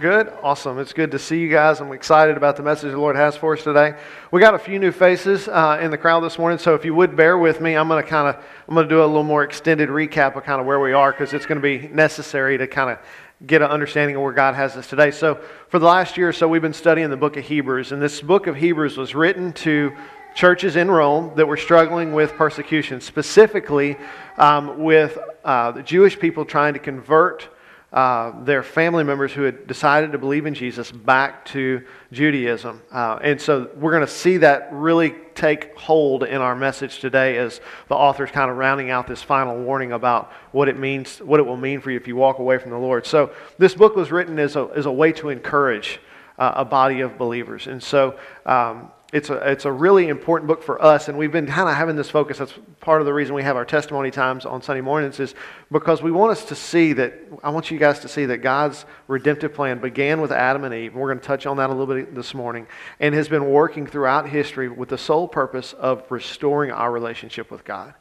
Good? Awesome. It's good to see you guys. I'm excited about the message the Lord has for us today. We got a few new faces uh, in the crowd this morning, so if you would bear with me, I'm going to kind of I'm going to do a little more extended recap of kind of where we are because it's going to be necessary to kind of get an understanding of where God has us today. So, for the last year or so, we've been studying the book of Hebrews, and this book of Hebrews was written to churches in Rome that were struggling with persecution, specifically um, with uh, the Jewish people trying to convert uh, their family members who had decided to believe in Jesus back to Judaism. Uh, and so we're going to see that really take hold in our message today as the author's kind of rounding out this final warning about what it means, what it will mean for you if you walk away from the Lord. So this book was written as a, as a way to encourage uh, a body of believers. And so um, it's a, it's a really important book for us, and we've been kind of having this focus. That's part of the reason we have our testimony times on Sunday mornings, is because we want us to see that, I want you guys to see that God's redemptive plan began with Adam and Eve. And we're going to touch on that a little bit this morning, and has been working throughout history with the sole purpose of restoring our relationship with God.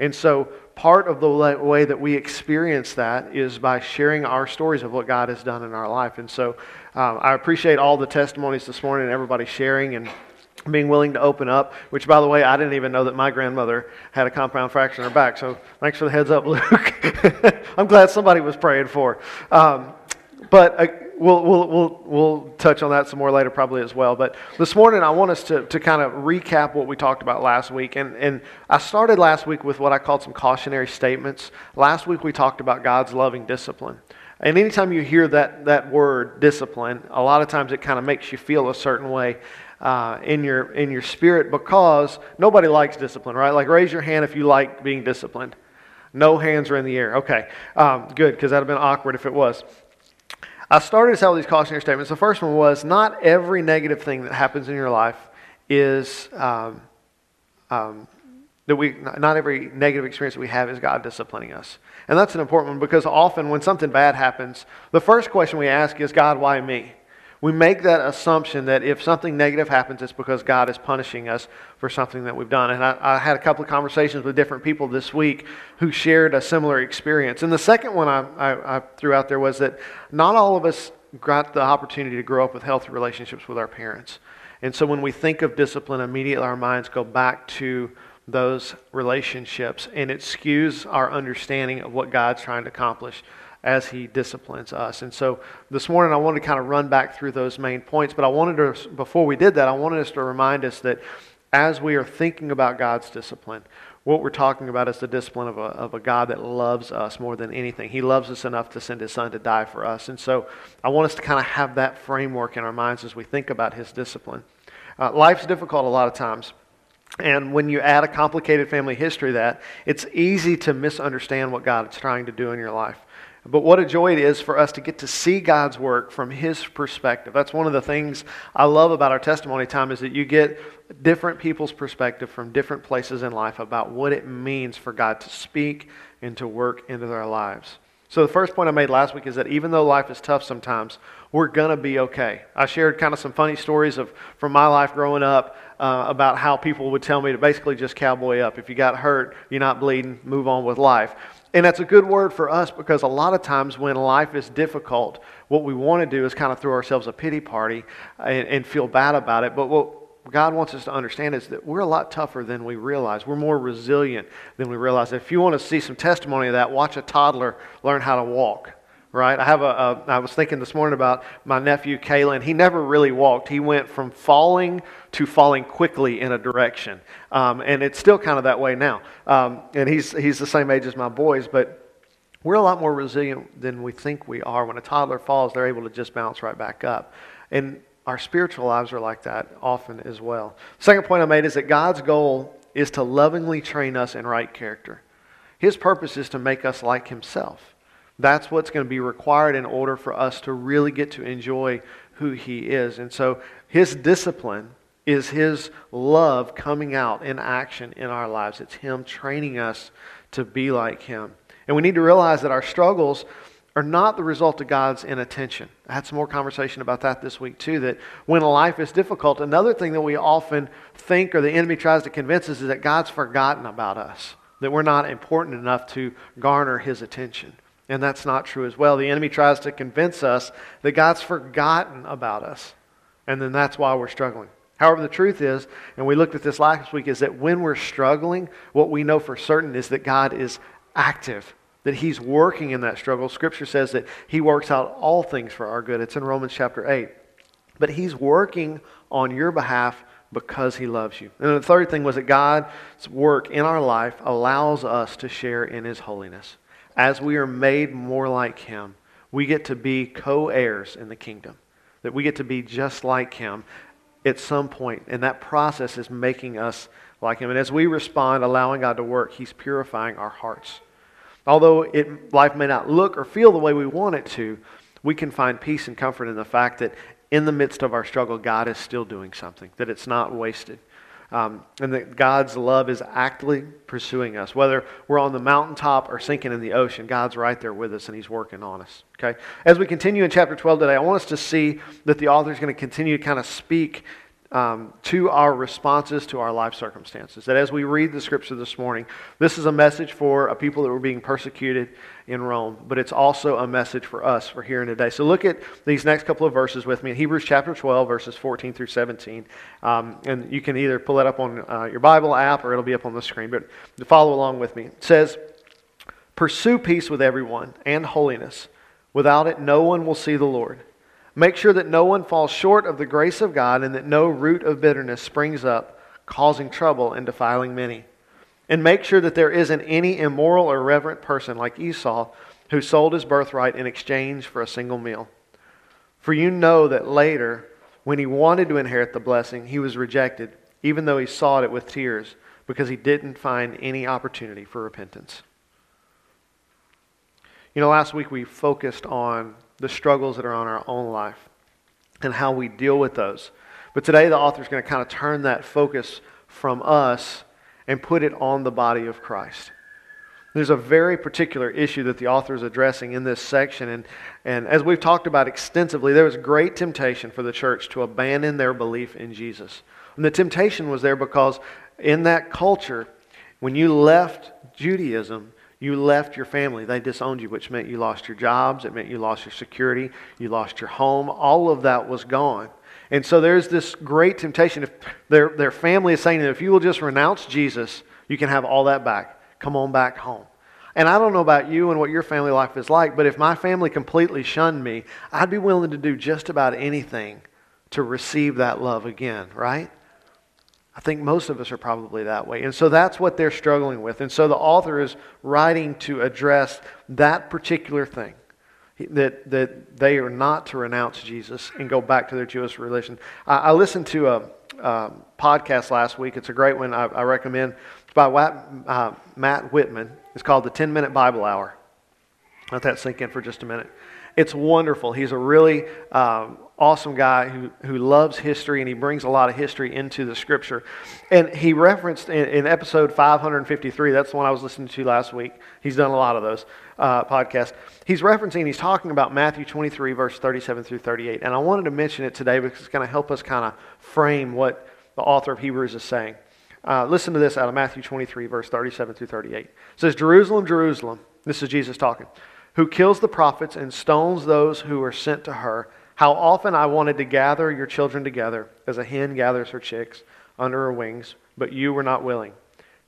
And so, part of the way that we experience that is by sharing our stories of what God has done in our life. And so, um, I appreciate all the testimonies this morning and everybody sharing and being willing to open up, which, by the way, I didn't even know that my grandmother had a compound fracture in her back. So thanks for the heads up, Luke. I'm glad somebody was praying for. Um, but uh, we'll, we'll, we'll, we'll touch on that some more later, probably as well. But this morning, I want us to, to kind of recap what we talked about last week. And, and I started last week with what I called some cautionary statements. Last week, we talked about God's loving discipline. And anytime you hear that, that word, discipline, a lot of times it kind of makes you feel a certain way uh, in, your, in your spirit because nobody likes discipline, right? Like, raise your hand if you like being disciplined. No hands are in the air. Okay, um, good, because that would have been awkward if it was. I started to tell these cautionary statements. The first one was not every negative thing that happens in your life is um, um, that we not every negative experience that we have is God disciplining us. And that's an important one because often when something bad happens, the first question we ask is, God, why me? We make that assumption that if something negative happens, it's because God is punishing us for something that we've done. And I, I, had a couple of conversations with different people this week who shared a similar experience. And the second one I, I, I threw out there was that not all of us got the opportunity to grow up with healthy relationships with our parents. And so when we think of discipline, immediately our minds go back to those relationships, and it skews our understanding of what God's trying to accomplish as he disciplines us. And so this morning I wanted to kind of run back through those main points, but I wanted to, before we did that, I wanted us to remind us that as we are thinking about God's discipline, what we're talking about is the discipline of a, of a God that loves us more than anything. He loves us enough to send his son to die for us. And so I want us to kind of have that framework in our minds as we think about his discipline. Uh, life's difficult a lot of times. And when you add a complicated family history that, it's easy to misunderstand what God is trying to do in your life. But what a joy it is for us to get to see God's work from His perspective. That's one of the things I love about our testimony time is that you get different people's perspective from different places in life about what it means for God to speak and to work into their lives. So the first point I made last week is that even though life is tough sometimes, we're to be okay. I shared kind of some funny stories of from my life growing up uh, about how people would tell me to basically just cowboy up. If you got hurt, you're not bleeding, move on with life. And that's a good word for us because a lot of times when life is difficult, what we want to do is kind of throw ourselves a pity party and, and, feel bad about it. But what God wants us to understand is that we're a lot tougher than we realize. We're more resilient than we realize. If you want to see some testimony of that, watch a toddler learn how to walk right? I have a, a. I was thinking this morning about my nephew Kalen. He never really walked. He went from falling to falling quickly in a direction, um, and it's still kind of that way now. Um, and he's he's the same age as my boys, but. We're a lot more resilient than we think we are. When a toddler falls, they're able to just bounce right back up. And our spiritual lives are like that often as well. Second point I made is that God's goal is to lovingly train us in right character. His purpose is to make us like Himself. That's what's going to be required in order for us to really get to enjoy who He is. And so His discipline is His love coming out in action in our lives. It's Him training us to be like Him. And we need to realize that our struggles are not the result of God's inattention. I had some more conversation about that this week, too. That when a life is difficult, another thing that we often think or the enemy tries to convince us is that God's forgotten about us, that we're not important enough to garner His attention. And that's not true as well. The enemy tries to convince us that God's forgotten about us. And then that's why we're struggling. However, the truth is, and we looked at this last week, is that when we're struggling, what we know for certain is that God is active, that He's working in that struggle. Scripture says that He works out all things for our good. It's in Romans chapter 8. But He's working on your behalf because He loves you. And the third thing was that God's work in our life allows us to share in His holiness. As we are made more like Him, we get to be co heirs in the kingdom. That we get to be just like Him at some point, and that process is making us like Him. And as we respond, allowing God to work, He's purifying our hearts. Although it, life may not look or feel the way we want it to, we can find peace and comfort in the fact that in the midst of our struggle, God is still doing something, that it's not wasted. Um, and that God's love is actively pursuing us. Whether we're on the mountaintop or sinking in the ocean, God's right there with us and He's working on us. Okay? As we continue in chapter 12 today, I want us to see that the author is going to continue to kind of speak um, to our responses to our life circumstances. That as we read the scripture this morning, this is a message for a people that were being persecuted in Rome, but it's also a message for us for here and today. So look at these next couple of verses with me in Hebrews chapter 12, verses 14 through 17. Um, and you can either pull that up on uh, your Bible app or it'll be up on the screen, but follow along with me. It says, Pursue peace with everyone and holiness. Without it, no one will see the Lord. Make sure that no one falls short of the grace of God and that no root of bitterness springs up, causing trouble and defiling many. And make sure that there isn't any immoral or irreverent person like Esau who sold his birthright in exchange for a single meal. For you know that later, when he wanted to inherit the blessing, he was rejected, even though he sought it with tears, because he didn't find any opportunity for repentance. You know, last week we focused on the struggles that are on our own life and how we deal with those. But today, the author is going to kind of turn that focus from us and put it on the body of Christ. There's a very particular issue that the author is addressing in this section. And, and as we've talked about extensively, there was great temptation for the church to abandon their belief in Jesus. And the temptation was there because in that culture, when you left Judaism, you left your family. They disowned you, which meant you lost your jobs. It meant you lost your security. You lost your home. All of that was gone. And so there's this great temptation. If their, their family is saying that if you will just renounce Jesus, you can have all that back. Come on back home. And I don't know about you and what your family life is like, but if my family completely shunned me, I'd be willing to do just about anything to receive that love again, right? I think most of us are probably that way. And so that's what they're struggling with. And so the author is writing to address that particular thing that, that they are not to renounce Jesus and go back to their Jewish religion. I, I listened to a, a, podcast last week. It's a great one I, I recommend. It's by uh, Matt Whitman. It's called The 10 Minute Bible Hour. Let that sink in for just a minute. It's wonderful. He's a really um, awesome guy who, who loves history and he brings a lot of history into the scripture. And he referenced in, in episode 553, that's the one I was listening to last week. He's done a lot of those uh, podcasts. He's referencing, he's talking about Matthew 23, verse 37 through 38. And I wanted to mention it today because it's going to help us kind of frame what the author of Hebrews is saying. Uh, listen to this out of Matthew 23, verse 37 through 38. It says, Jerusalem, Jerusalem, this is Jesus talking, who kills the prophets and stones those who are sent to her. How often I wanted to gather your children together as a hen gathers her chicks under her wings, but you were not willing.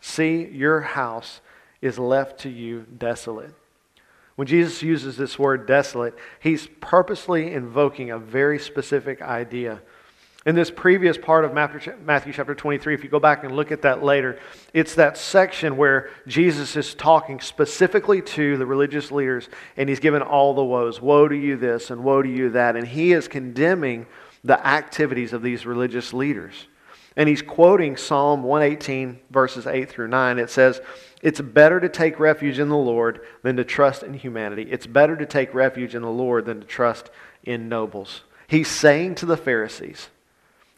See, your house is left to you desolate. When Jesus uses this word desolate, he's purposely invoking a very specific idea in this previous part of Matthew chapter 23, if you go back and look at that later, it's that section where Jesus is talking specifically to the religious leaders and he's given all the woes. Woe to you this and woe to you that. And he is condemning the activities of these religious leaders. And he's quoting Psalm 118, verses 8 through 9. It says, It's better to take refuge in the Lord than to trust in humanity. It's better to take refuge in the Lord than to trust in nobles. He's saying to the Pharisees,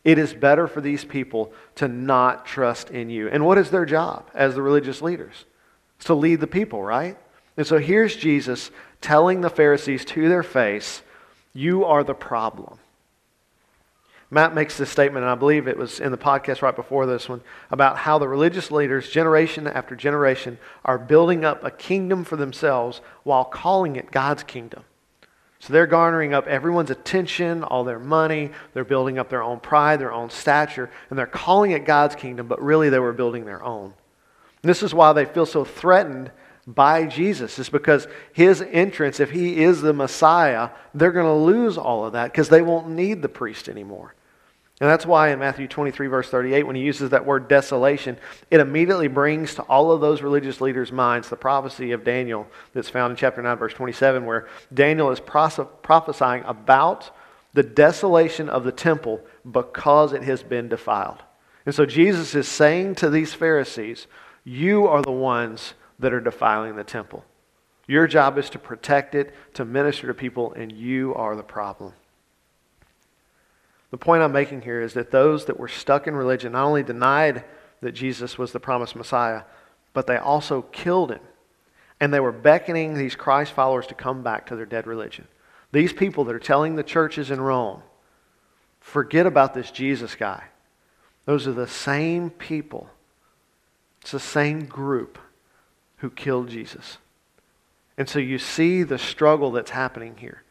it is better for these people to not trust in you. And what is their job as the religious leaders? It's to lead the people, right? And so here's Jesus telling the Pharisees to their face, You are the problem. Matt makes this statement, and I believe it was in the podcast right before this one, about how the religious leaders, generation after generation, are building up a kingdom for themselves while calling it God's kingdom. So they're garnering up everyone's attention, all their money, they're building up their own pride, their own stature, and they're calling it God's kingdom, but really they were building their own. And this is why they feel so threatened by Jesus, is because his entrance, if he is the Messiah, they're going to lose all of that because they won't need the priest anymore. And that's why in Matthew 23, verse 38, when he uses that word desolation, it immediately brings to all of those religious leaders' minds the prophecy of Daniel that's found in chapter 9, verse 27, where Daniel is prophesying about the desolation of the temple because it has been defiled. And so Jesus is saying to these Pharisees, You are the ones that are defiling the temple. Your job is to protect it, to minister to people, and you are the problem. The point I'm making here is that those that were stuck in religion not only denied that Jesus was the promised Messiah, but they also killed him. And they were beckoning these Christ followers to come back to their dead religion. These people that are telling the churches in Rome, forget about this Jesus guy. Those are the same people. It's the same group who killed Jesus. And so you see the struggle that's happening here.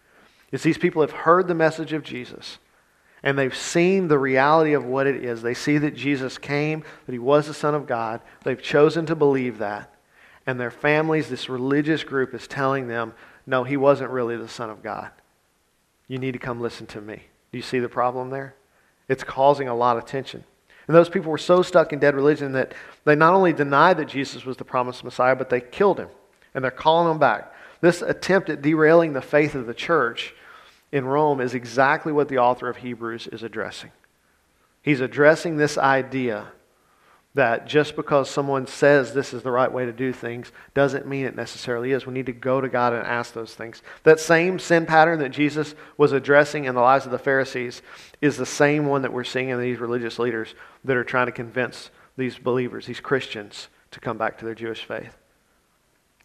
Is these people have heard the message of Jesus and they've seen the reality of what it is. They see that Jesus came, that he was the Son of God. They've chosen to believe that. And their families, this religious group, is telling them, no, he wasn't really the Son of God. You need to come listen to me. Do you see the problem there? It's causing a lot of tension. And those people were so stuck in dead religion that they not only denied that Jesus was the promised Messiah, but they killed him. And they're calling him back. This attempt at derailing the faith of the church in Rome is exactly what the author of Hebrews is addressing. He's addressing this idea that just because someone says this is the right way to do things doesn't mean it necessarily is. We need to go to God and ask those things. That same sin pattern that Jesus was addressing in the lives of the Pharisees is the same one that we're seeing in these religious leaders that are trying to convince these believers, these Christians, to come back to their Jewish faith.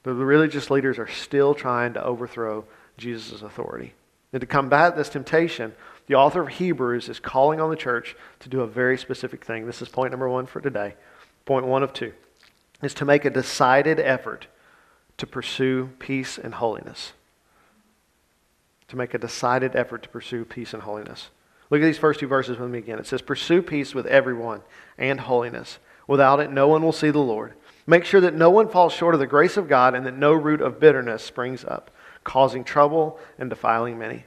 The religious leaders are still trying to overthrow Jesus' authority. And to combat this temptation, the author of Hebrews is calling on the church to do a very specific thing. This is point number one for today. Point one of two is to make a decided effort to pursue peace and holiness. To make a decided effort to pursue peace and holiness. Look at these first two verses with me again. It says, Pursue peace with everyone and holiness. Without it, no one will see the Lord. Make sure that no one falls short of the grace of God and that no root of bitterness springs up causing trouble and defiling many.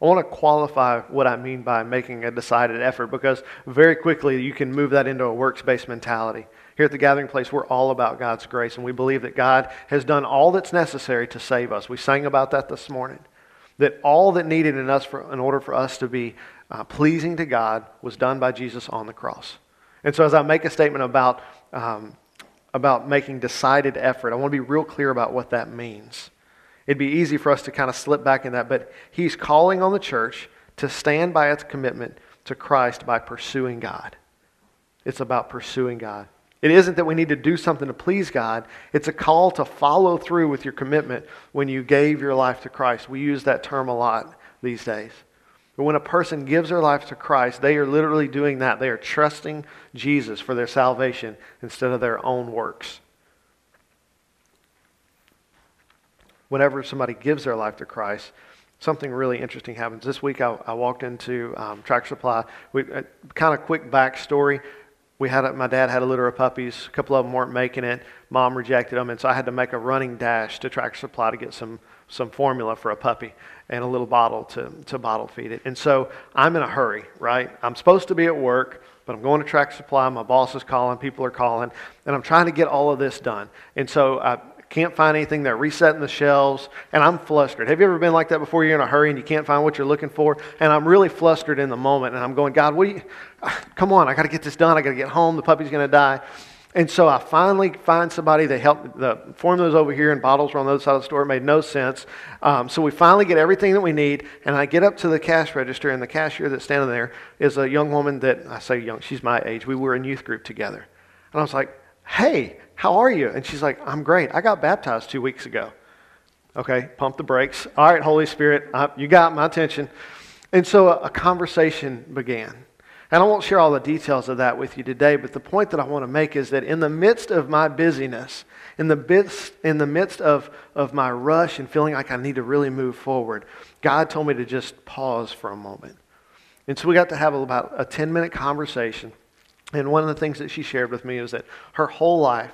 I want to qualify what I mean by making a decided effort because very quickly you can move that into a works based mentality. Here at the Gathering Place, we're all about God's grace, and we believe that God has done all that's necessary to save us. We sang about that this morning. That all that needed in us for, in order for us to be uh, pleasing to God was done by Jesus on the cross. And so, as I make a statement about, um, about making decided effort, I want to be real clear about what that means. It'd be easy for us to kind of slip back in that, but he's calling on the church to stand by its commitment to Christ by pursuing God. It's about pursuing God. It isn't that we need to do something to please God. It's a call to follow through with your commitment when you gave your life to Christ. We use that term a lot these days. But when a person gives their life to Christ, they are literally doing that. They are trusting Jesus for their salvation instead of their own works. Whenever somebody gives their life to Christ, something really interesting happens. This week I, I walked into um, Supply. We, uh, kind of quick backstory. We had a, my dad had a litter of puppies. A couple of them weren't making it. Mom rejected them, and so I had to make a running dash to Tractor Supply to get some some formula for a puppy and a little bottle to to bottle feed it. And so I'm in a hurry, right? I'm supposed to be at work, but I'm going to Tractor Supply. My boss is calling, people are calling, and I'm trying to get all of this done. And so I can't find anything. They're resetting the shelves, and I'm flustered. Have you ever been like that before? You're in a hurry and you can't find what you're looking for, and I'm really flustered in the moment, and I'm going, God, what you, come on, I got to get this done. I got to get home. The puppy's going to die. And so I finally find somebody. They help. The formulas over here and bottles were on the other side of the store. It made no sense. Um, so we finally get everything that we need. And I get up to the cash register, and the cashier that's standing there is a young woman that I say young. She's my age. We were in youth group together. And I was like, Hey, how are you? And she's like, I'm great. I got baptized two weeks ago. Okay, pump the brakes. All right, Holy Spirit, uh, you got my attention. And so a, a conversation began. And I won't share all the details of that with you today, but the point that I want to make is that in the midst of my busyness, in the midst, in the midst of, of my rush and feeling like I need to really move forward, God told me to just pause for a moment. And so we got to have about a 10 minute conversation. And one of the things that she shared with me is that her whole life,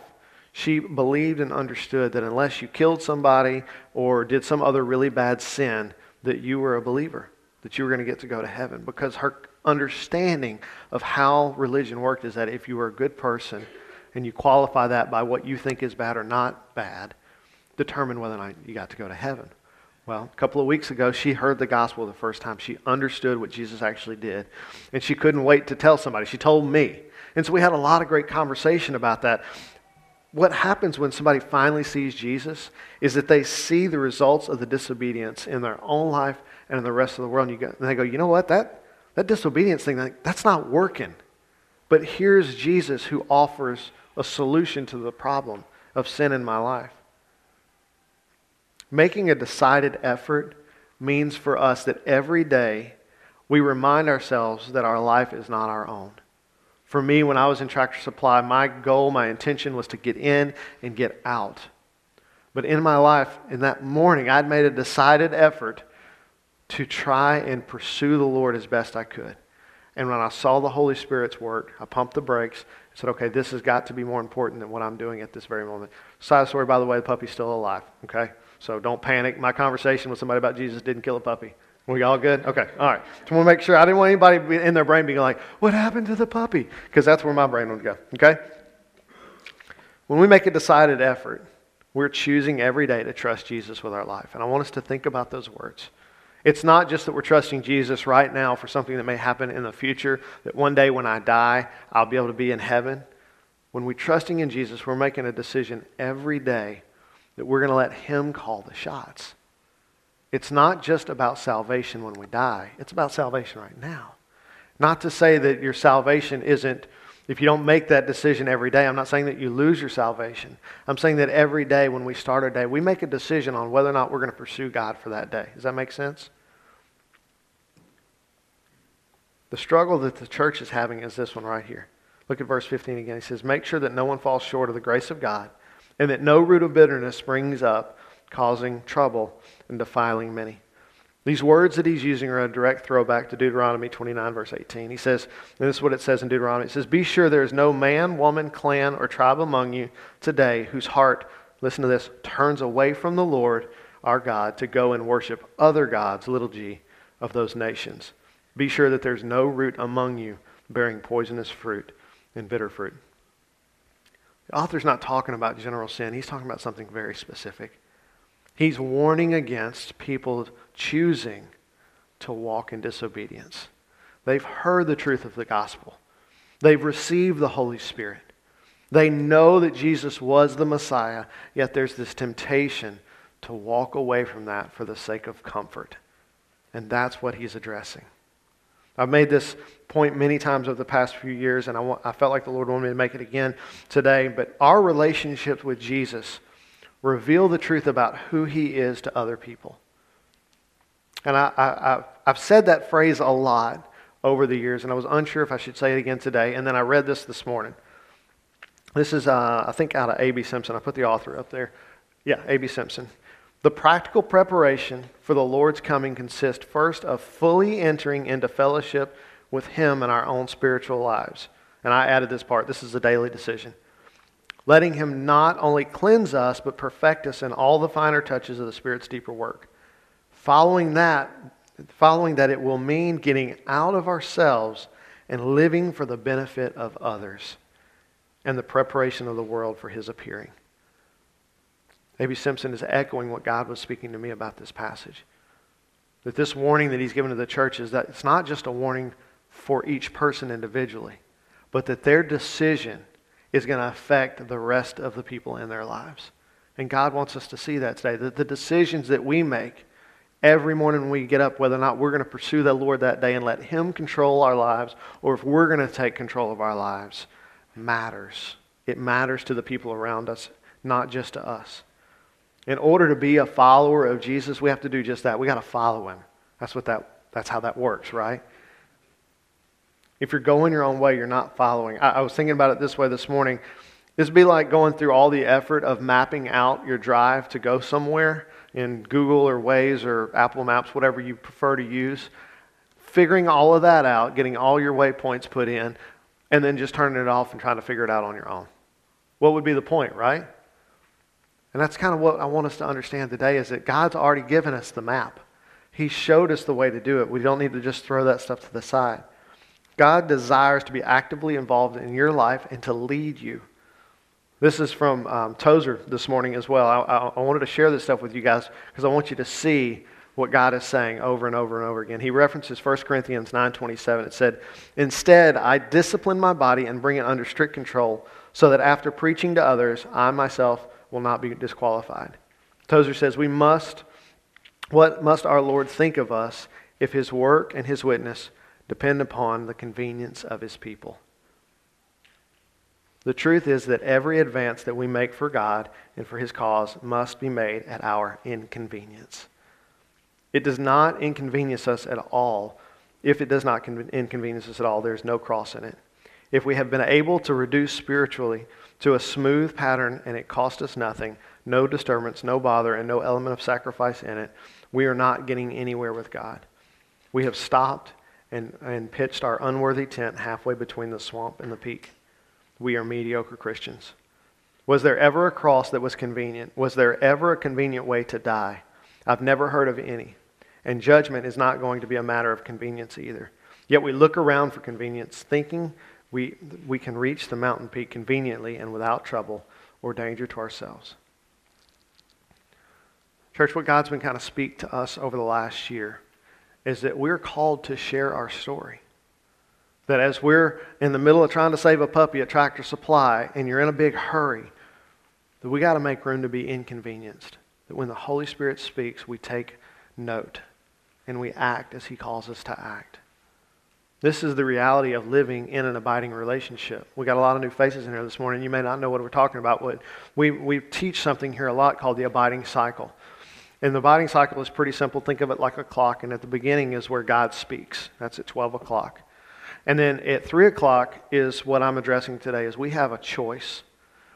she believed and understood that unless you killed somebody or did some other really bad sin, that you were a believer, that you were going to get to go to heaven. Because her understanding of how religion worked is that if you were a good person and you qualify that by what you think is bad or not bad, determine whether or not you got to go to heaven. Well, a couple of weeks ago, she heard the gospel the first time. She understood what Jesus actually did. And she couldn't wait to tell somebody. She told me. And so we had a lot of great conversation about that. What happens when somebody finally sees Jesus is that they see the results of the disobedience in their own life and in the rest of the world. And, go, and they go, you know what? That, that disobedience thing, that's not working. But here's Jesus who offers a solution to the problem of sin in my life. Making a decided effort means for us that every day we remind ourselves that our life is not our own. For me, when I was in Tractor Supply, my goal, my intention was to get in and get out. But in my life, in that morning, I'd made a decided effort to try and pursue the Lord as best I could. And when I saw the Holy Spirit's work, I pumped the brakes and said, okay, this has got to be more important than what I'm doing at this very moment. Side story, by the way, the puppy's still alive, okay? So don't panic. My conversation with somebody about Jesus didn't kill a puppy. We all good? Okay, all right. Just want to make sure. I didn't want anybody in their brain being like, what happened to the puppy? Because that's where my brain would go, okay? When we make a decided effort, we're choosing every day to trust Jesus with our life. And I want us to think about those words. It's not just that we're trusting Jesus right now for something that may happen in the future, that one day when I die, I'll be able to be in heaven. When we're trusting in Jesus, we're making a decision every day that we're going to let Him call the shots. It's not just about salvation when we die, it's about salvation right now. Not to say that your salvation isn't, if you don't make that decision every day, I'm not saying that you lose your salvation. I'm saying that every day when we start our day, we make a decision on whether or not we're going to pursue God for that day. Does that make sense? The struggle that the church is having is this one right here. Look at verse 15 again. He says, Make sure that no one falls short of the grace of God and that no root of bitterness springs up, causing trouble and defiling many. These words that he's using are a direct throwback to Deuteronomy 29, verse 18. He says, and this is what it says in Deuteronomy it says, Be sure there is no man, woman, clan, or tribe among you today whose heart, listen to this, turns away from the Lord our God to go and worship other gods, little g, of those nations. Be sure that there's no root among you bearing poisonous fruit and bitter fruit. The author's not talking about general sin, he's talking about something very specific. He's warning against people choosing to walk in disobedience. They've heard the truth of the gospel, they've received the Holy Spirit. They know that Jesus was the Messiah, yet there's this temptation to walk away from that for the sake of comfort. And that's what he's addressing. I've made this point many times over the past few years, and I, want, I felt like the Lord wanted me to make it again today. But our relationships with Jesus reveal the truth about who he is to other people. And I, I've said that phrase a lot over the years, and I was unsure if I should say it again today. And then I read this this morning. This is, uh, I think, out of A.B. Simpson. I put the author up there. Yeah, A.B. Simpson. The practical preparation for the Lord's coming consists first of fully entering into fellowship with Him in our own spiritual lives. And I added this part this is a daily decision. Letting Him not only cleanse us, but perfect us in all the finer touches of the Spirit's deeper work. Following that, following that, it will mean getting out of ourselves and living for the benefit of others and the preparation of the world for His appearing. A.B. Simpson is echoing what God was speaking to me about this passage. That this warning that he's given to the church is that it's not just a warning for each person individually, but that their decision is going to affect the rest of the people in their lives. And God wants us to see that today. That the decisions that we make every morning when we get up, whether or not we're going to pursue the Lord that day and let Him control our lives, or if we're going to take control of our lives, matters. It matters to the people around us, not just to us. In order to be a follower of Jesus, we have to do just that. We got to follow him. That's what that That's how that works, right? If you're going your own way, you're not following. I, I was thinking about it this way this morning. This would be like going through all the effort of mapping out your drive to go somewhere in Google or Waze or Apple Maps, whatever you prefer to use. Figuring all of that out, getting all your waypoints put in, and then just turning it off and trying to figure it out on your own. What would be the point, right? And that's kind of what I want us to understand today is that God's already given us the map. He showed us the way to do it. We don't need to just throw that stuff to the side. God desires to be actively involved in your life and to lead you. This is from um, Tozer this morning as well. I, I, I wanted to share this stuff with you guys because I want you to see what God is saying over and over and over again. He references 1 Corinthians 9:27. It said, "Instead, I discipline my body and bring it under strict control, so that after preaching to others, I myself will not be disqualified. Tozer says, We must, what must our Lord think of us if his work and his witness depend upon the convenience of his people? The truth is that every advance that we make for God and for his cause must be made at our inconvenience. It does not inconvenience us at all. If it does not inconvenience us at all, there's no cross in it. If we have been able to reduce spiritually to a smooth pattern and it cost us nothing, no disturbance, no bother, and no element of sacrifice in it, we are not getting anywhere with God. We have stopped and, and pitched our unworthy tent halfway between the swamp and the peak. We are mediocre Christians. Was there ever a cross that was convenient? Was there ever a convenient way to die? I've never heard of any. And judgment is not going to be a matter of convenience either. Yet we look around for convenience, thinking we, we can reach the mountain peak conveniently and without trouble or danger to ourselves. Church, what God's been kind of speak to us over the last year is that we're called to share our story. That as we're in the middle of trying to save a puppy at Tractor Supply and you're in a big hurry, that we got to make room to be inconvenienced. That when the Holy Spirit speaks, we take note and we act as He calls us to act. This is the reality of living in an abiding relationship. We got a lot of new faces in here this morning. You may not know what we're talking about. But we, we teach something here a lot called the abiding cycle. And the abiding cycle is pretty simple. Think of it like a clock. And at the beginning is where God speaks. That's at 12 o'clock. And then at 3 o'clock is what I'm addressing today is we have a choice.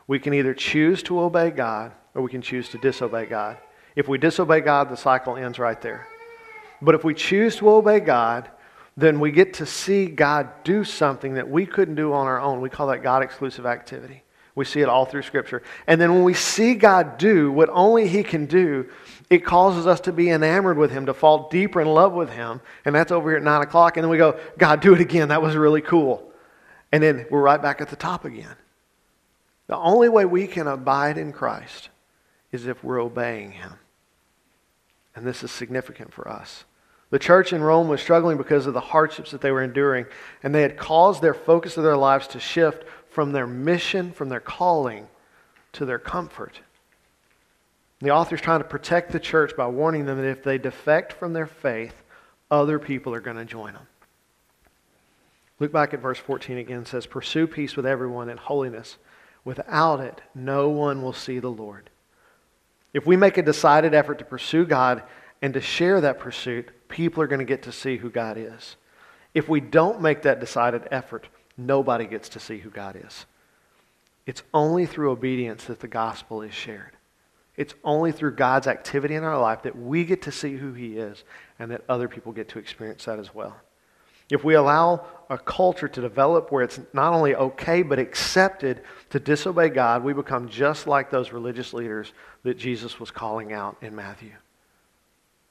We can either choose to obey God or we can choose to disobey God. If we disobey God, the cycle ends right there. But if we choose to obey God, then we get to see God do something that we couldn't do on our own. We call that God exclusive activity. We see it all through Scripture. And then when we see God do what only He can do, it causes us to be enamored with Him, to fall deeper in love with Him. And that's over here at 9 o'clock. And then we go, God, do it again. That was really cool. And then we're right back at the top again. The only way we can abide in Christ is if we're obeying Him. And this is significant for us. The church in Rome was struggling because of the hardships that they were enduring, and they had caused their focus of their lives to shift from their mission, from their calling, to their comfort. The author's trying to protect the church by warning them that if they defect from their faith, other people are going to join them. Look back at verse 14 again. It says, Pursue peace with everyone and holiness. Without it, no one will see the Lord. If we make a decided effort to pursue God and to share that pursuit, people are going to get to see who God is. If we don't make that decided effort, nobody gets to see who God is. It's only through obedience that the gospel is shared. It's only through God's activity in our life that we get to see who He is and that other people get to experience that as well. If we allow a culture to develop where it's not only okay but accepted to disobey God, we become just like those religious leaders that Jesus was calling out in Matthew.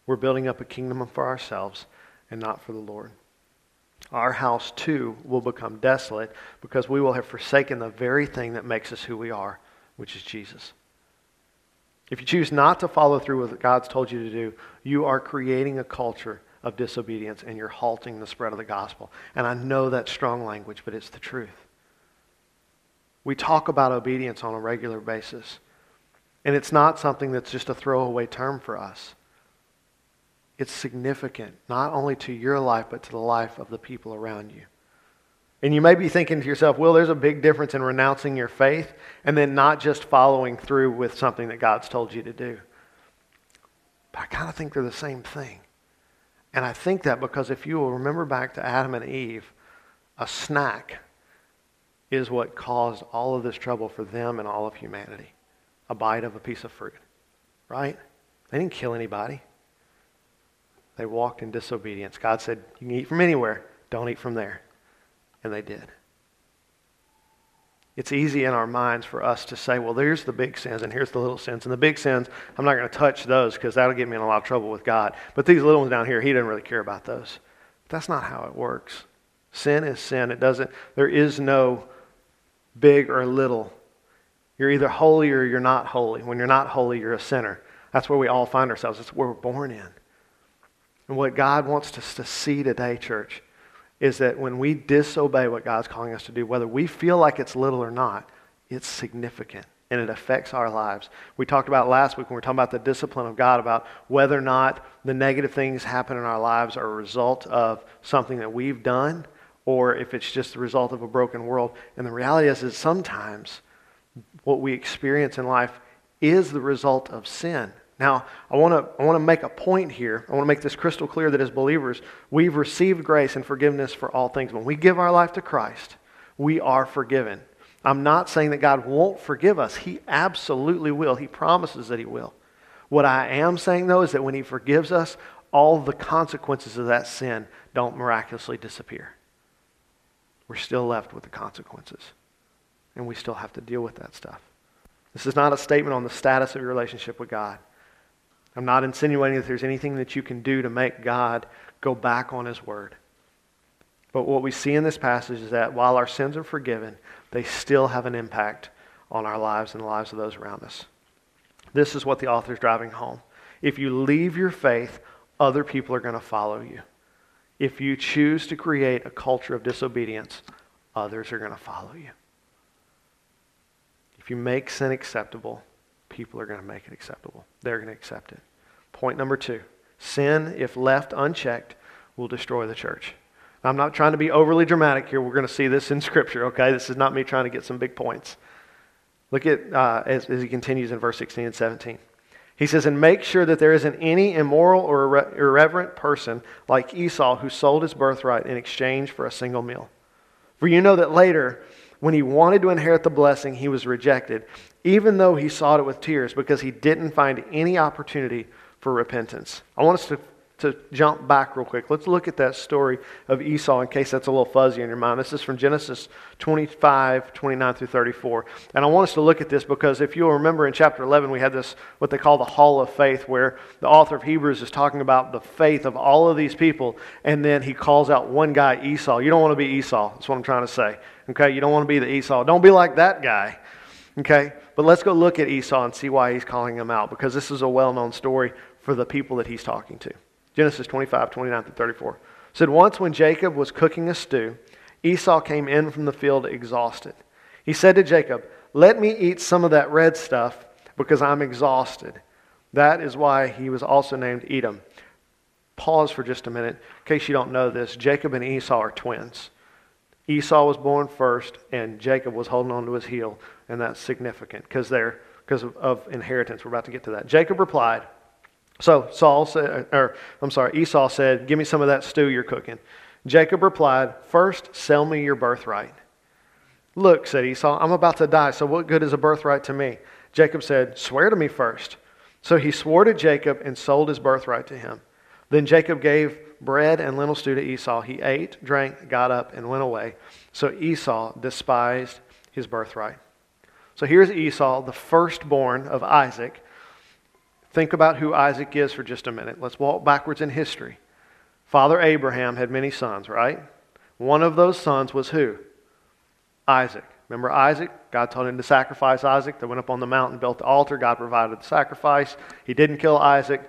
We're building up a kingdom for ourselves and not for the Lord. Our house too will become desolate because we will have forsaken the very thing that makes us who we are, which is Jesus. If you choose not to follow through with what God's told you to do, you are creating a culture of disobedience and you're halting the spread of the gospel. And I know that's strong language, but it's the truth. We talk about obedience on a regular basis, and it's not something that's just a throwaway term for us it's significant, not only to your life, but to the life of the people around you. And you may be thinking to yourself, well, there's a big difference in renouncing your faith and then not just following through with something that God's told you to do. But I kind of think they're the same thing. And I think that because if you will remember back to Adam and Eve, a snack is what caused all of this trouble for them and all of humanity. A bite of a piece of fruit, right? They didn't kill anybody. They walked in disobedience. God said, You can eat from anywhere, don't eat from there. And they did. It's easy in our minds for us to say, well, there's the big sins and here's the little sins. And the big sins, I'm not going to touch those because that'll get me in a lot of trouble with God. But these little ones down here, He doesn't really care about those. That's not how it works. Sin is sin. It doesn't, there is no big or little. You're either holy or you're not holy. When you're not holy, you're a sinner. That's where we all find ourselves. It's where we're born in. And what God wants us to see today, church, is that when we disobey what God's calling us to do, whether we feel like it's little or not, it's significant and it affects our lives. We talked about last week when we were talking about the discipline of God, about whether or not the negative things happen in our lives are a result of something that we've done or if it's just the result of a broken world. And the reality is that sometimes what we experience in life is the result of sin. Now, I want to I want to make a point here. I want to make this crystal clear that as believers, we've received grace and forgiveness for all things. When we give our life to Christ, we are forgiven. I'm not saying that God won't forgive us. He absolutely will. He promises that he will. What I am saying though is that when he forgives us, all the consequences of that sin don't miraculously disappear. We're still left with the consequences. And we still have to deal with that stuff. This is not a statement on the status of your relationship with God. I'm not insinuating that there's anything that you can do to make God go back on his word. But what we see in this passage is that while our sins are forgiven, they still have an impact on our lives and the lives of those around us. This is what the author is driving home. If you leave your faith, other people are going to follow you. If you choose to create a culture of disobedience, others are going to follow you. If you make sin acceptable, people are going to make it acceptable. They're going to accept it. Point number two sin, if left unchecked, will destroy the church. I'm not trying to be overly dramatic here. We're going to see this in Scripture, okay? This is not me trying to get some big points. Look at uh, as, as he continues in verse 16 and 17. He says, And make sure that there isn't any immoral or irre- irreverent person like Esau who sold his birthright in exchange for a single meal. For you know that later, when he wanted to inherit the blessing, he was rejected, even though he sought it with tears, because he didn't find any opportunity for repentance. I want us to to jump back real quick. Let's look at that story of Esau in case that's a little fuzzy in your mind. This is from Genesis 25, 29 through 34. And I want us to look at this because if you'll remember in chapter 11, we had this, what they call the Hall of Faith, where the author of Hebrews is talking about the faith of all of these people. And then he calls out one guy, Esau. You don't want to be Esau. That's what I'm trying to say. Okay? You don't want to be the Esau. Don't be like that guy. Okay? But let's go look at Esau and see why he's calling him out because this is a well known story for the people that he's talking to. Genesis 25, 29 through 34. said, Once when Jacob was cooking a stew, Esau came in from the field exhausted. He said to Jacob, Let me eat some of that red stuff because I'm exhausted. That is why he was also named Edom. Pause for just a minute. In case you don't know this, Jacob and Esau are twins. Esau was born first, and Jacob was holding on to his heel, and that's significant because they're because of, of inheritance. We're about to get to that. Jacob replied, so Saul said, or I'm sorry, Esau said, Give me some of that stew you're cooking. Jacob replied, First, sell me your birthright. Look, said Esau, I'm about to die, so what good is a birthright to me? Jacob said, Swear to me first. So he swore to Jacob and sold his birthright to him. Then Jacob gave bread and lentil stew to Esau. He ate, drank, got up, and went away. So Esau despised his birthright. So here's Esau, the firstborn of Isaac Think about who Isaac is for just a minute. Let's walk backwards in history. Father Abraham had many sons, right? One of those sons was who? Isaac. Remember Isaac? God told him to sacrifice Isaac. They went up on the mountain, built the altar. God provided the sacrifice. He didn't kill Isaac.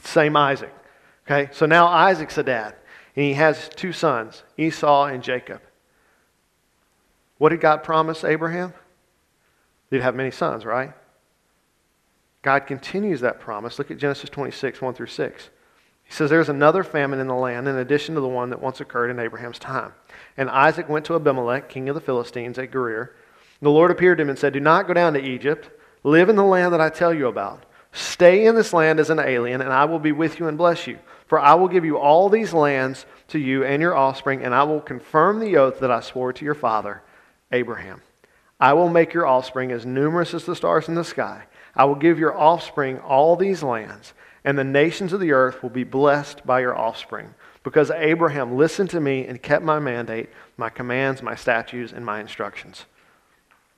Same Isaac. Okay? So now Isaac's a dad. And he has two sons, Esau and Jacob. What did God promise Abraham? He'd have many sons, right? God continues that promise. Look at Genesis 26, 1 through 6. He says, There's another famine in the land in addition to the one that once occurred in Abraham's time. And Isaac went to Abimelech, king of the Philistines, at Gerar. The Lord appeared to him and said, Do not go down to Egypt. Live in the land that I tell you about. Stay in this land as an alien, and I will be with you and bless you. For I will give you all these lands to you and your offspring, and I will confirm the oath that I swore to your father, Abraham. I will make your offspring as numerous as the stars in the sky. I will give your offspring all these lands, and the nations of the earth will be blessed by your offspring, because Abraham listened to me and kept my mandate, my commands, my statutes, and my instructions.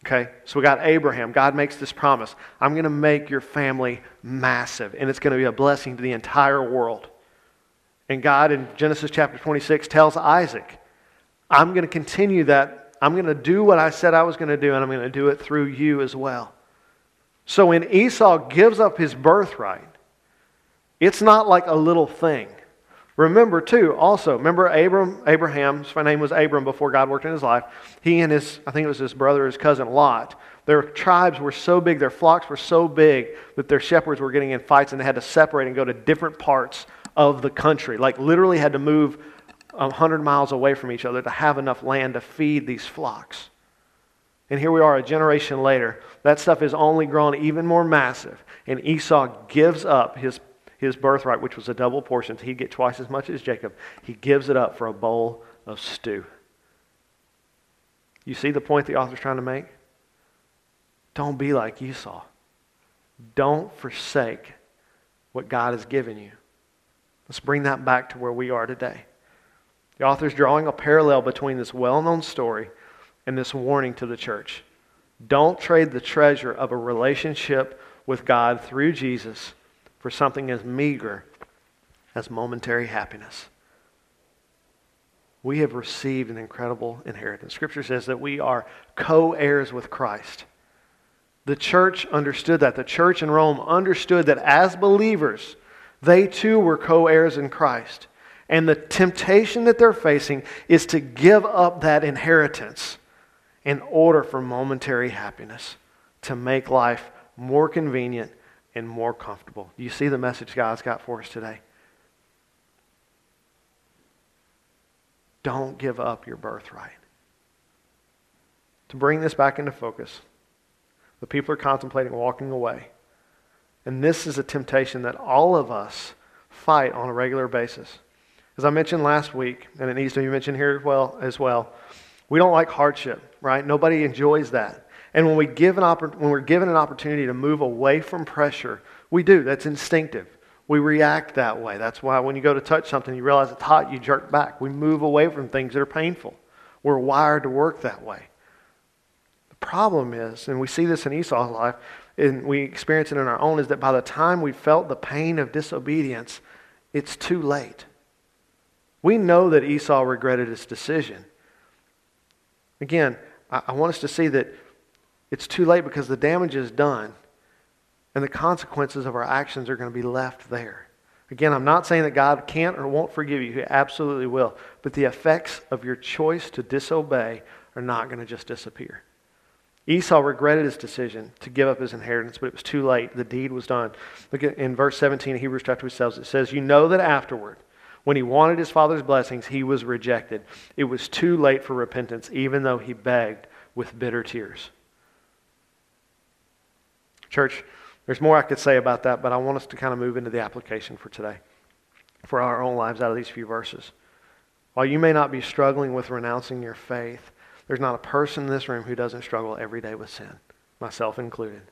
Okay, so we got Abraham. God makes this promise I'm going to make your family massive, and it's going to be a blessing to the entire world. And God in Genesis chapter 26 tells Isaac, I'm going to continue that. I'm going to do what I said I was going to do, and I'm going to do it through you as well. So when Esau gives up his birthright, it's not like a little thing. Remember, too, also, remember Abram, Abraham's name was Abram before God worked in his life. He and his, I think it was his brother, his cousin Lot, their tribes were so big, their flocks were so big that their shepherds were getting in fights and they had to separate and go to different parts of the country. Like, literally had to move 100 miles away from each other to have enough land to feed these flocks. And here we are a generation later. That stuff is only grown even more massive. And Esau gives up his his birthright, which was a double portion, so he'd get twice as much as Jacob. He gives it up for a bowl of stew. You see the point the author's trying to make? Don't be like Esau. Don't forsake what God has given you. Let's bring that back to where we are today. The author's drawing a parallel between this well known story and this warning to the church. Don't trade the treasure of a relationship with God through Jesus for something as meager as momentary happiness. We have received an incredible inheritance. Scripture says that we are co heirs with Christ. The church understood that. The church in Rome understood that as believers, they too were co heirs in Christ. And the temptation that they're facing is to give up that inheritance in order for momentary happiness, to make life more convenient and more comfortable. You see the message God's got for us today? Don't give up your birthright. To bring this back into focus, the people are contemplating walking away. And this is a temptation that all of us fight on a regular basis. As I mentioned last week, and it needs to be mentioned here as well, as well we don't like hardship, right? Nobody enjoys that. And when, we give an oppor- when we're given an opportunity to move away from pressure, we do. That's instinctive. We react that way. That's why when you go to touch something, you realize it's hot, you jerk back. We move away from things that are painful. We're wired to work that way. The problem is, and we see this in Esau's life, and we experience it in our own, is that by the time we felt the pain of disobedience, it's too late. We know that Esau regretted his decision. Again, I, I want us to see that it's too late because the damage is done and the consequences of our actions are going to be left there. Again, I'm not saying that God can't or won't forgive you. He absolutely will. But the effects of your choice to disobey are not going to just disappear. Esau regretted his decision to give up his inheritance, but it was too late. The deed was done. Look at in verse 17 of Hebrews chapter 12. It says, You know that afterward, when he wanted his father's blessings, he was rejected. It was too late for repentance, even though he begged with bitter tears. Church, there's more I could say about that, but I want us to kind of move into the application for today, for our own lives out of these few verses. While you may not be struggling with renouncing your faith, there's not a person in this room who doesn't struggle every day with sin, myself included.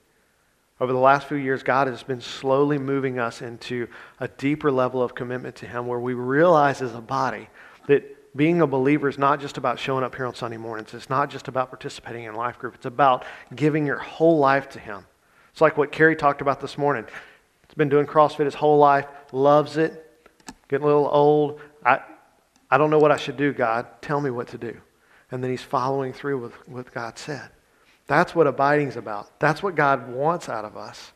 Over the last few years, God has been slowly moving us into a deeper level of commitment to Him where we realize as a body that being a believer is not just about showing up here on Sunday mornings. It's not just about participating in life group. It's about giving your whole life to Him. It's like what Carrie talked about this morning. He's been doing CrossFit his whole life, loves it, getting a little old. I, I don't know what I should do, God. Tell me what to do. And then he's following through with what God said. That's what abiding's about. That's what God wants out of us.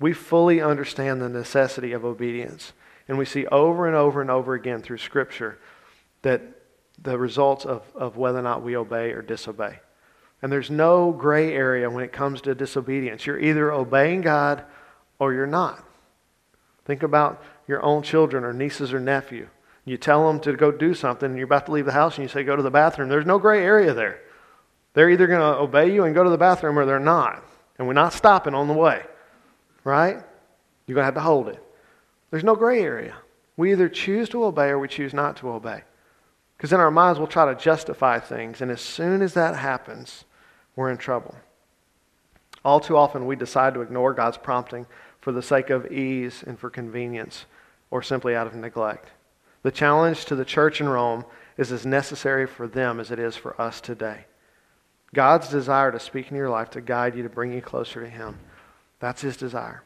We fully understand the necessity of obedience. And we see over and over and over again through Scripture that the results of, of whether or not we obey or disobey. And there's no gray area when it comes to disobedience. You're either obeying God or you're not. Think about your own children or nieces or nephew. You tell them to go do something, and you're about to leave the house, and you say, Go to the bathroom. There's no gray area there. They're either going to obey you and go to the bathroom, or they're not. And we're not stopping on the way, right? You're going to have to hold it. There's no gray area. We either choose to obey or we choose not to obey. Because in our minds, we'll try to justify things, and as soon as that happens, we're in trouble. All too often, we decide to ignore God's prompting for the sake of ease and for convenience, or simply out of neglect. The challenge to the church in Rome is as necessary for them as it is for us today. God's desire to speak in your life, to guide you, to bring you closer to Him. That's His desire.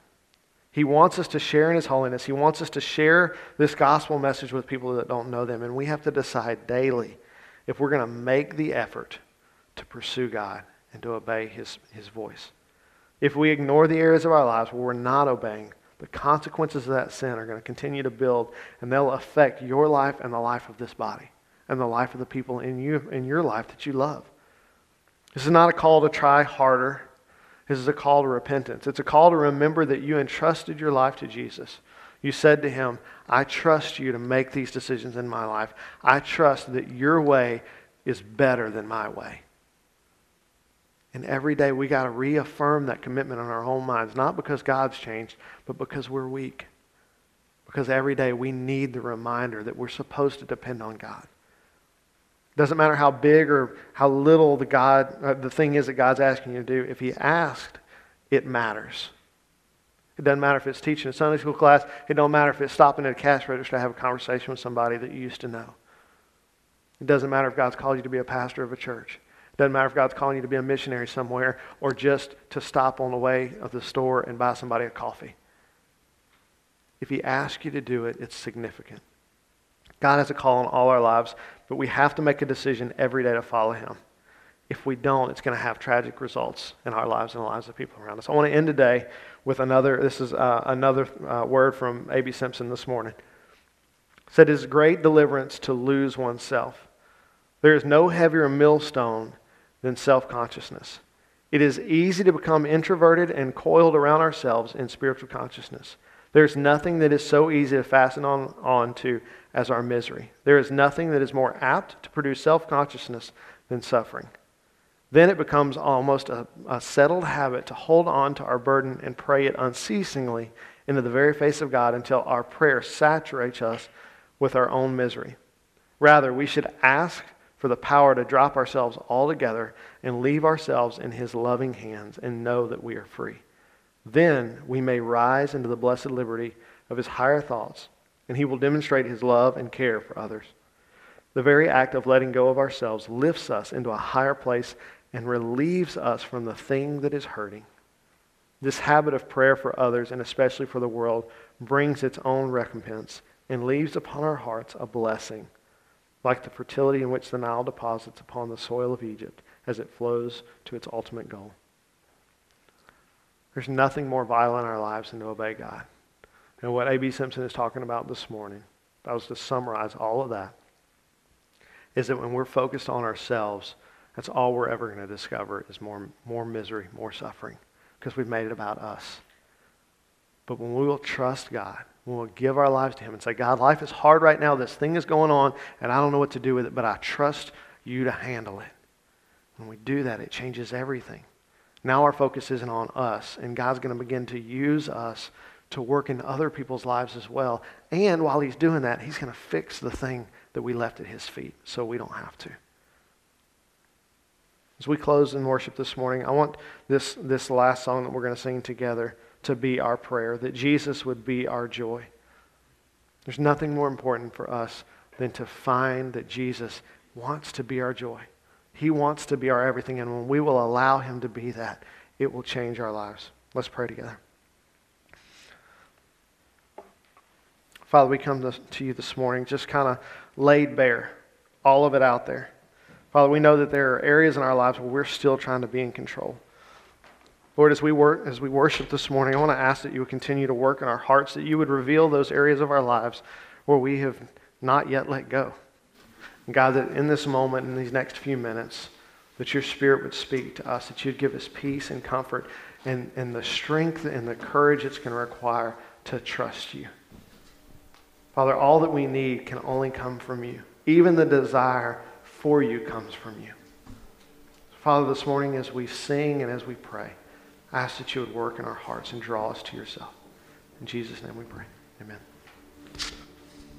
He wants us to share in His holiness. He wants us to share this gospel message with people that don't know them. And we have to decide daily if we're going to make the effort to pursue God and to obey His, His voice. If we ignore the areas of our lives where we're not obeying, the consequences of that sin are going to continue to build, and they'll affect your life and the life of this body and the life of the people in, you, in your life that you love. This is not a call to try harder. This is a call to repentance. It's a call to remember that you entrusted your life to Jesus. You said to him, I trust you to make these decisions in my life. I trust that your way is better than my way. And every day we got to reaffirm that commitment in our own minds, not because God's changed, but because we're weak. Because every day we need the reminder that we're supposed to depend on God. Doesn't matter how big or how little the God uh, the thing is that God's asking you to do. If He asked, it matters. It doesn't matter if it's teaching a Sunday school class. It don't matter if it's stopping at a cash register to have a conversation with somebody that you used to know. It doesn't matter if God's called you to be a pastor of a church. It doesn't matter if God's calling you to be a missionary somewhere or just to stop on the way of the store and buy somebody a coffee. If He asks you to do it, it's significant. God has a call on all our lives, but we have to make a decision every day to follow Him. If we don't, it's going to have tragic results in our lives and the lives of people around us. I want to end today with another. This is uh, another uh, word from A.B. Simpson this morning. It said, "It is great deliverance to lose oneself. There is no heavier millstone than self-consciousness. It is easy to become introverted and coiled around ourselves in spiritual consciousness. There's nothing that is so easy to fasten on, on to as our misery. There is nothing that is more apt to produce self consciousness than suffering. Then it becomes almost a, a, settled habit to hold on to our burden and pray it unceasingly into the very face of God until our prayer saturates us with our own misery. Rather, we should ask for the power to drop ourselves altogether and leave ourselves in His loving hands and know that we are free. Then we may rise into the blessed liberty of His higher thoughts and He will demonstrate His love and care for others. The very act of letting go of ourselves lifts us into a higher place and relieves us from the thing that is hurting. This habit of prayer for others, and especially for the world, brings its own recompense and leaves upon our hearts a blessing, like the fertility in which the Nile deposits upon the soil of Egypt as it flows to its ultimate goal. There's nothing more vital in our lives than to obey God. And what A.B. Simpson is talking about this morning, that was to summarize all of that, is that when we're focused on ourselves, that's all we're ever going to discover is more, more misery, more suffering, because we've made it about us. But when we will trust God, when we'll give our lives to Him and say, God, life is hard right now. This thing is going on, and I don't know what to do with it, but I trust you to handle it. When we do that, it changes everything. Now our focus isn't on us, and God's going to begin to use us to work in other people's lives as well. And while he's doing that, he's going to fix the thing that we left at his feet so we don't have to. As we close in worship this morning, I want this, this last song that we're going to sing together to be our prayer, that Jesus would be our joy. There's nothing more important for us than to find that Jesus wants to be our joy. He wants to be our everything, and when we will allow him to be that, it will change our lives. Let's pray together. Father, we come to, to you this morning just kind of laid bare, all of it out there. Father, we know that there are areas in our lives where we're still trying to be in control. Lord, as we work, as we worship this morning, I want to ask that you would continue to work in our hearts, that you would reveal those areas of our lives where we have not yet let go. God, that in this moment, in these next few minutes, that your Spirit would speak to us, that you'd give us peace and comfort and, and the strength and the courage it's going to require to trust you. Father, all that we need can only come from you. Even the desire for you comes from you. Father, this morning as we sing and as we pray, I ask that you would work in our hearts and draw us to yourself. In Jesus' name we pray. Amen.